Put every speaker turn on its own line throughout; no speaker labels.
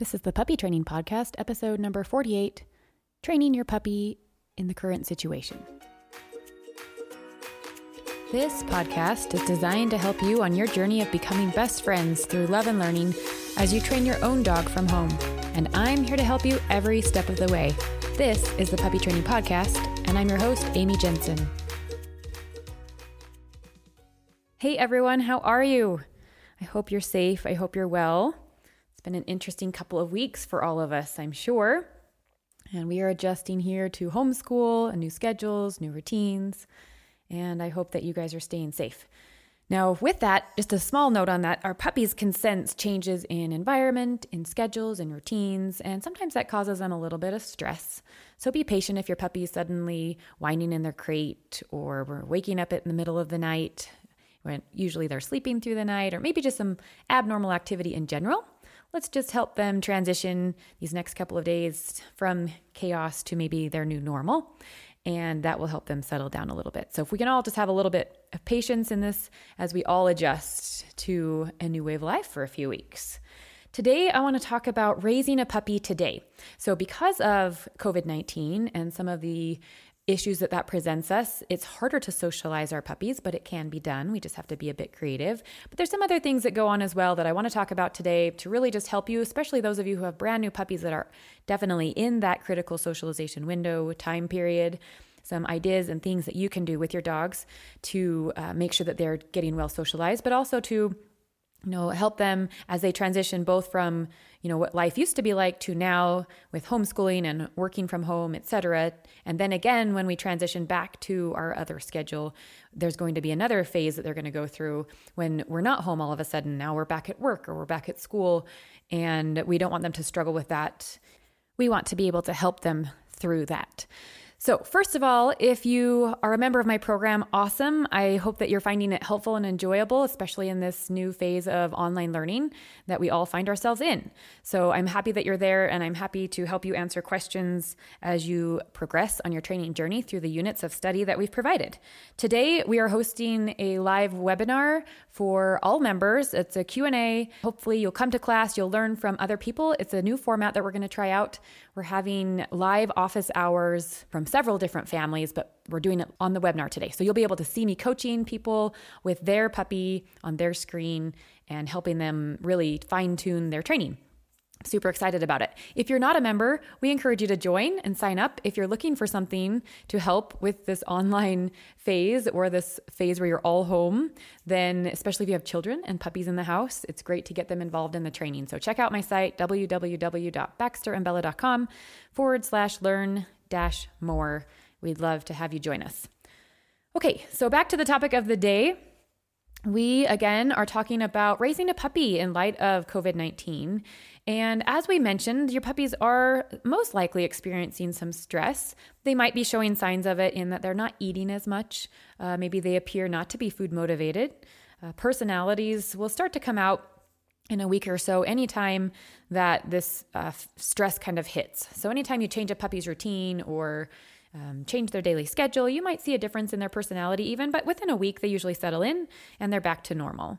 This is the Puppy Training Podcast, episode number 48 Training Your Puppy in the Current Situation. This podcast is designed to help you on your journey of becoming best friends through love and learning as you train your own dog from home. And I'm here to help you every step of the way. This is the Puppy Training Podcast, and I'm your host, Amy Jensen. Hey everyone, how are you? I hope you're safe. I hope you're well. It's been an interesting couple of weeks for all of us, I'm sure. And we are adjusting here to homeschool and new schedules, new routines. And I hope that you guys are staying safe. Now, with that, just a small note on that our puppies can sense changes in environment, in schedules, in routines, and sometimes that causes them a little bit of stress. So be patient if your puppy is suddenly whining in their crate or waking up in the middle of the night when usually they're sleeping through the night, or maybe just some abnormal activity in general let's just help them transition these next couple of days from chaos to maybe their new normal. And that will help them settle down a little bit. So, if we can all just have a little bit of patience in this as we all adjust to a new way of life for a few weeks. Today, I want to talk about raising a puppy today. So, because of COVID 19 and some of the issues that that presents us. It's harder to socialize our puppies, but it can be done. We just have to be a bit creative. But there's some other things that go on as well that I want to talk about today to really just help you, especially those of you who have brand new puppies that are definitely in that critical socialization window time period. Some ideas and things that you can do with your dogs to uh, make sure that they're getting well socialized, but also to you know help them as they transition both from you know what life used to be like to now with homeschooling and working from home etc and then again when we transition back to our other schedule there's going to be another phase that they're going to go through when we're not home all of a sudden. Now we're back at work or we're back at school and we don't want them to struggle with that. We want to be able to help them through that so, first of all, if you are a member of my program, awesome. I hope that you're finding it helpful and enjoyable, especially in this new phase of online learning that we all find ourselves in. So, I'm happy that you're there and I'm happy to help you answer questions as you progress on your training journey through the units of study that we've provided. Today, we are hosting a live webinar for all members. It's a Q&A. Hopefully, you'll come to class, you'll learn from other people. It's a new format that we're going to try out. We're having live office hours from several different families, but we're doing it on the webinar today. So you'll be able to see me coaching people with their puppy on their screen and helping them really fine tune their training. Super excited about it. If you're not a member, we encourage you to join and sign up if you're looking for something to help with this online phase or this phase where you're all home. Then, especially if you have children and puppies in the house, it's great to get them involved in the training. So, check out my site www.baxterandbella.com forward slash learn dash more. We'd love to have you join us. Okay, so back to the topic of the day we again are talking about raising a puppy in light of COVID 19. And as we mentioned, your puppies are most likely experiencing some stress. They might be showing signs of it in that they're not eating as much. Uh, maybe they appear not to be food motivated. Uh, personalities will start to come out in a week or so anytime that this uh, stress kind of hits. So, anytime you change a puppy's routine or um, change their daily schedule, you might see a difference in their personality even, but within a week, they usually settle in and they're back to normal.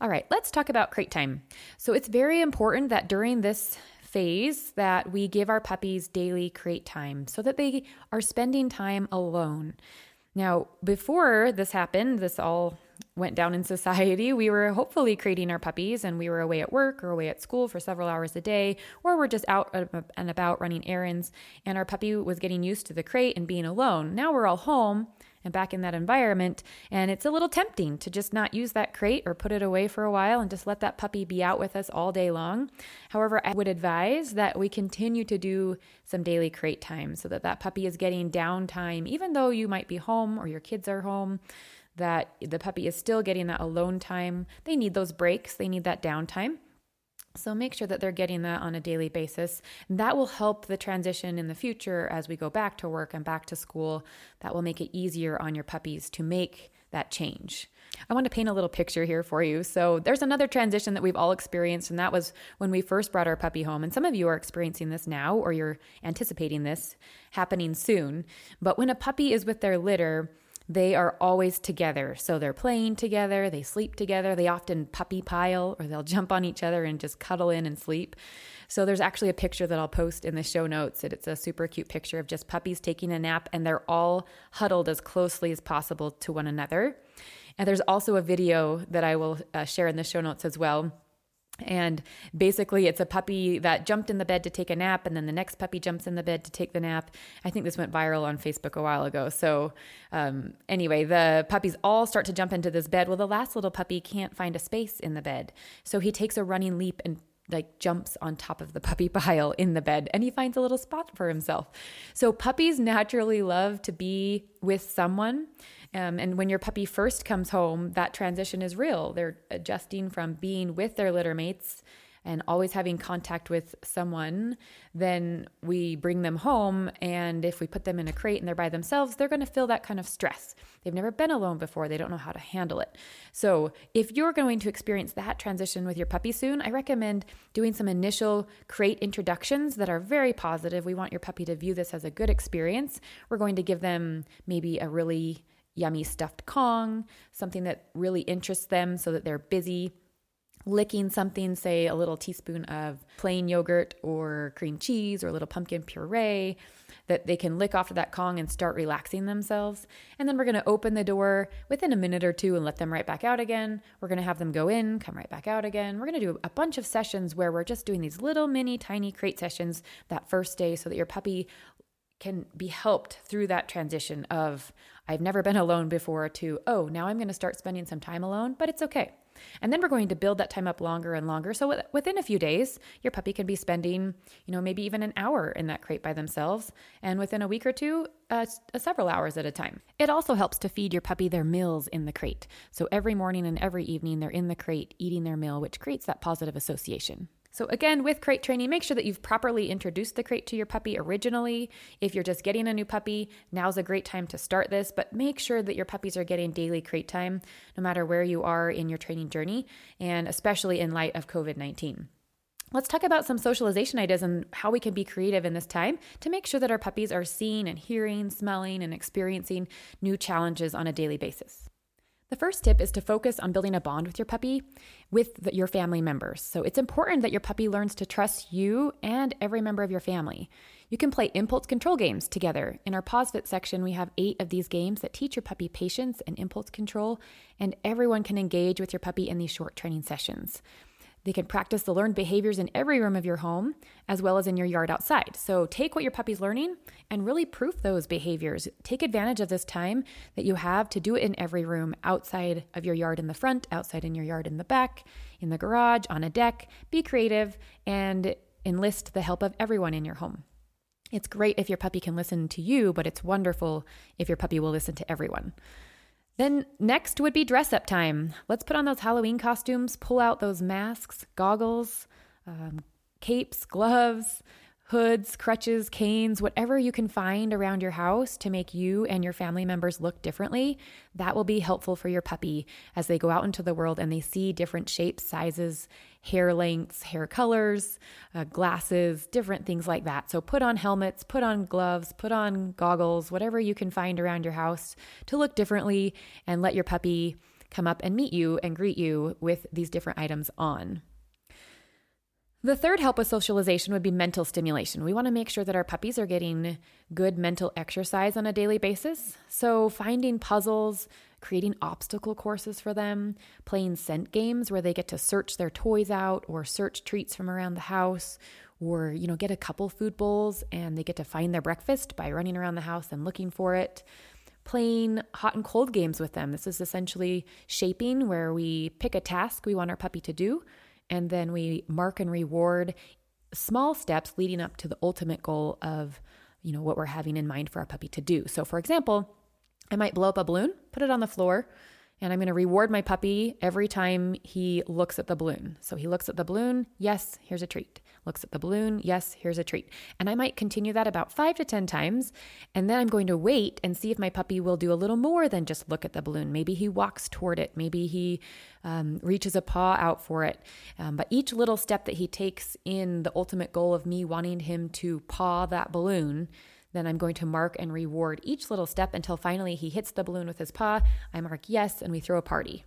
All right, let's talk about crate time. So it's very important that during this phase that we give our puppies daily crate time so that they are spending time alone. Now, before this happened, this all went down in society, we were hopefully crating our puppies and we were away at work or away at school for several hours a day, or we're just out and about running errands, and our puppy was getting used to the crate and being alone. Now we're all home and back in that environment, and it's a little tempting to just not use that crate or put it away for a while and just let that puppy be out with us all day long. However, I would advise that we continue to do some daily crate time so that that puppy is getting downtime, even though you might be home or your kids are home that the puppy is still getting that alone time. They need those breaks, they need that downtime. So make sure that they're getting that on a daily basis. That will help the transition in the future as we go back to work and back to school. That will make it easier on your puppies to make that change. I want to paint a little picture here for you. So, there's another transition that we've all experienced, and that was when we first brought our puppy home. And some of you are experiencing this now, or you're anticipating this happening soon. But when a puppy is with their litter, they are always together. So they're playing together, they sleep together, they often puppy pile or they'll jump on each other and just cuddle in and sleep. So there's actually a picture that I'll post in the show notes. It's a super cute picture of just puppies taking a nap and they're all huddled as closely as possible to one another. And there's also a video that I will uh, share in the show notes as well and basically, it's a puppy that jumped in the bed to take a nap, and then the next puppy jumps in the bed to take the nap. I think this went viral on Facebook a while ago. So, um, anyway, the puppies all start to jump into this bed. Well, the last little puppy can't find a space in the bed. So he takes a running leap and like jumps on top of the puppy pile in the bed and he finds a little spot for himself. So puppies naturally love to be with someone. Um, and when your puppy first comes home, that transition is real. They're adjusting from being with their litter mates and always having contact with someone, then we bring them home. And if we put them in a crate and they're by themselves, they're going to feel that kind of stress. They've never been alone before, they don't know how to handle it. So, if you're going to experience that transition with your puppy soon, I recommend doing some initial crate introductions that are very positive. We want your puppy to view this as a good experience. We're going to give them maybe a really yummy stuffed Kong, something that really interests them so that they're busy licking something, say a little teaspoon of plain yogurt or cream cheese or a little pumpkin puree, that they can lick off of that Kong and start relaxing themselves. And then we're going to open the door within a minute or two and let them right back out again. We're going to have them go in, come right back out again. We're going to do a bunch of sessions where we're just doing these little mini tiny crate sessions that first day so that your puppy can be helped through that transition of I've never been alone before to, oh, now I'm going to start spending some time alone, but it's okay. And then we're going to build that time up longer and longer. So within a few days, your puppy can be spending, you know, maybe even an hour in that crate by themselves. And within a week or two, uh, several hours at a time. It also helps to feed your puppy their meals in the crate. So every morning and every evening, they're in the crate eating their meal, which creates that positive association. So, again, with crate training, make sure that you've properly introduced the crate to your puppy originally. If you're just getting a new puppy, now's a great time to start this, but make sure that your puppies are getting daily crate time no matter where you are in your training journey, and especially in light of COVID 19. Let's talk about some socialization ideas and how we can be creative in this time to make sure that our puppies are seeing and hearing, smelling, and experiencing new challenges on a daily basis. The first tip is to focus on building a bond with your puppy with the, your family members. So it's important that your puppy learns to trust you and every member of your family. You can play impulse control games together. In our Paws Fit section, we have eight of these games that teach your puppy patience and impulse control, and everyone can engage with your puppy in these short training sessions. They can practice the learned behaviors in every room of your home as well as in your yard outside. So take what your puppy's learning and really proof those behaviors. Take advantage of this time that you have to do it in every room outside of your yard in the front, outside in your yard in the back, in the garage, on a deck. Be creative and enlist the help of everyone in your home. It's great if your puppy can listen to you, but it's wonderful if your puppy will listen to everyone. Then next would be dress up time. Let's put on those Halloween costumes, pull out those masks, goggles, um, capes, gloves, hoods, crutches, canes, whatever you can find around your house to make you and your family members look differently, that will be helpful for your puppy as they go out into the world and they see different shapes, sizes, hair lengths, hair colors, uh, glasses, different things like that. So put on helmets, put on gloves, put on goggles, whatever you can find around your house to look differently and let your puppy come up and meet you and greet you with these different items on. The third help with socialization would be mental stimulation. We want to make sure that our puppies are getting good mental exercise on a daily basis. So, finding puzzles, creating obstacle courses for them, playing scent games where they get to search their toys out or search treats from around the house, or, you know, get a couple food bowls and they get to find their breakfast by running around the house and looking for it. Playing hot and cold games with them. This is essentially shaping where we pick a task we want our puppy to do and then we mark and reward small steps leading up to the ultimate goal of you know what we're having in mind for our puppy to do so for example i might blow up a balloon put it on the floor and I'm going to reward my puppy every time he looks at the balloon. So he looks at the balloon, yes, here's a treat. Looks at the balloon, yes, here's a treat. And I might continue that about five to 10 times. And then I'm going to wait and see if my puppy will do a little more than just look at the balloon. Maybe he walks toward it, maybe he um, reaches a paw out for it. Um, but each little step that he takes in the ultimate goal of me wanting him to paw that balloon Then I'm going to mark and reward each little step until finally he hits the balloon with his paw. I mark yes, and we throw a party.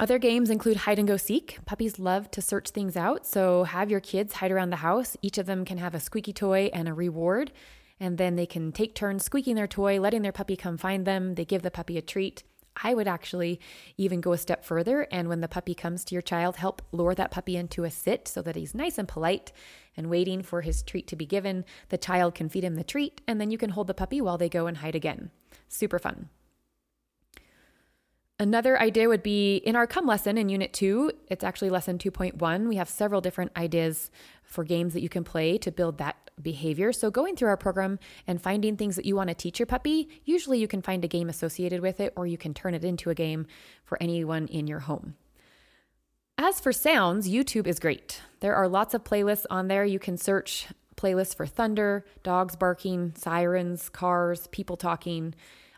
Other games include hide and go seek. Puppies love to search things out, so have your kids hide around the house. Each of them can have a squeaky toy and a reward, and then they can take turns squeaking their toy, letting their puppy come find them. They give the puppy a treat. I would actually even go a step further, and when the puppy comes to your child, help lure that puppy into a sit so that he's nice and polite and waiting for his treat to be given. The child can feed him the treat, and then you can hold the puppy while they go and hide again. Super fun. Another idea would be in our come lesson in unit two, it's actually lesson 2.1. We have several different ideas for games that you can play to build that behavior. So, going through our program and finding things that you want to teach your puppy, usually you can find a game associated with it or you can turn it into a game for anyone in your home. As for sounds, YouTube is great. There are lots of playlists on there. You can search playlists for thunder, dogs barking, sirens, cars, people talking.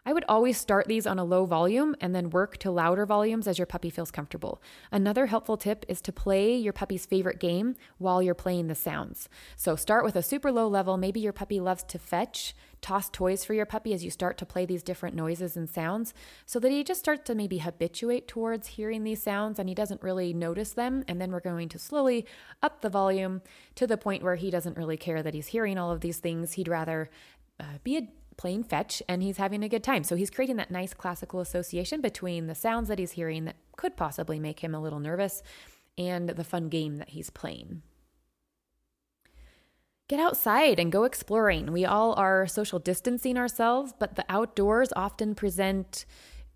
I would always start these on a low volume and then work to louder volumes as your puppy feels comfortable. Another helpful tip is to play your puppy's favorite game while you're playing the sounds. So start with a super low level. Maybe your puppy loves to fetch. Toss toys for your puppy as you start to play these different noises and sounds so that he just starts to maybe habituate towards hearing these sounds and he doesn't really notice them. And then we're going to slowly up the volume to the point where he doesn't really care that he's hearing all of these things. He'd rather uh, be a playing fetch and he's having a good time. So he's creating that nice classical association between the sounds that he's hearing that could possibly make him a little nervous and the fun game that he's playing. Get outside and go exploring. We all are social distancing ourselves, but the outdoors often present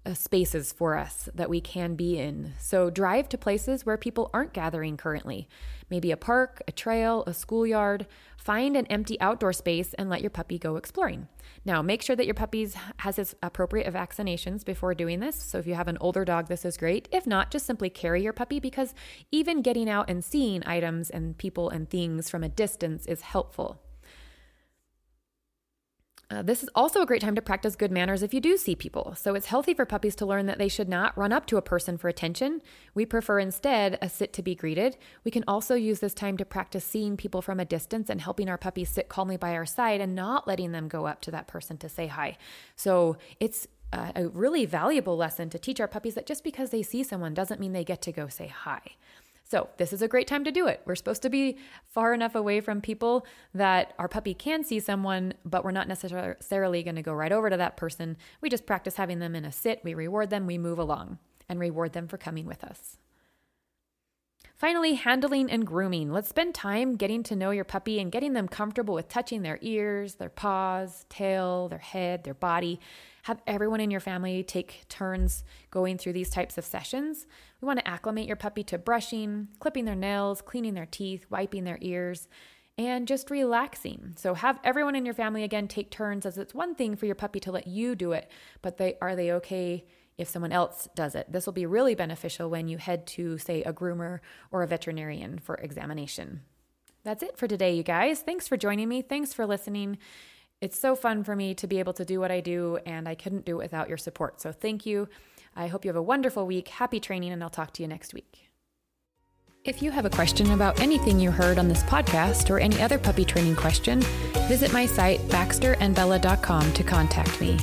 Uh, spaces for us that we can be in. So drive to places where people aren't gathering currently. Maybe a park, a trail, a schoolyard. Find an empty outdoor space and let your puppy go exploring. Now, make sure that your puppy has its appropriate vaccinations before doing this. So if you have an older dog, this is great. If not, just simply carry your puppy because even getting out and seeing items and people and things from a distance is helpful. Uh, this is also a great time to practice good manners if you do see people. So it's healthy for puppies to learn that they should not run up to a person for attention. We prefer instead a sit to be greeted. We can also use this time to practice seeing people from a distance and helping our puppies sit calmly by our side and not letting them go up to that person to say hi. So it's a really valuable lesson to teach our puppies that just because they see someone doesn't mean they get to go say hi. So, this is a great time to do it. We're supposed to be far enough away from people that our puppy can see someone, but we're not necessarily going to go right over to that person. We just practice having them in a sit, we reward them, we move along, and reward them for coming with us. Finally, handling and grooming. Let's spend time getting to know your puppy and getting them comfortable with touching their ears, their paws, tail, their head, their body. Have everyone in your family take turns going through these types of sessions. We want to acclimate your puppy to brushing, clipping their nails, cleaning their teeth, wiping their ears, and just relaxing. So have everyone in your family again take turns as it's one thing for your puppy to let you do it, but they are they okay if someone else does it. This will be really beneficial when you head to, say, a groomer or a veterinarian for examination. That's it for today, you guys. Thanks for joining me. Thanks for listening. It's so fun for me to be able to do what I do, and I couldn't do it without your support. So thank you. I hope you have a wonderful week. Happy training, and I'll talk to you next week. If you have a question about anything you heard on this podcast or any other puppy training question, visit my site baxterandbella.com to contact me.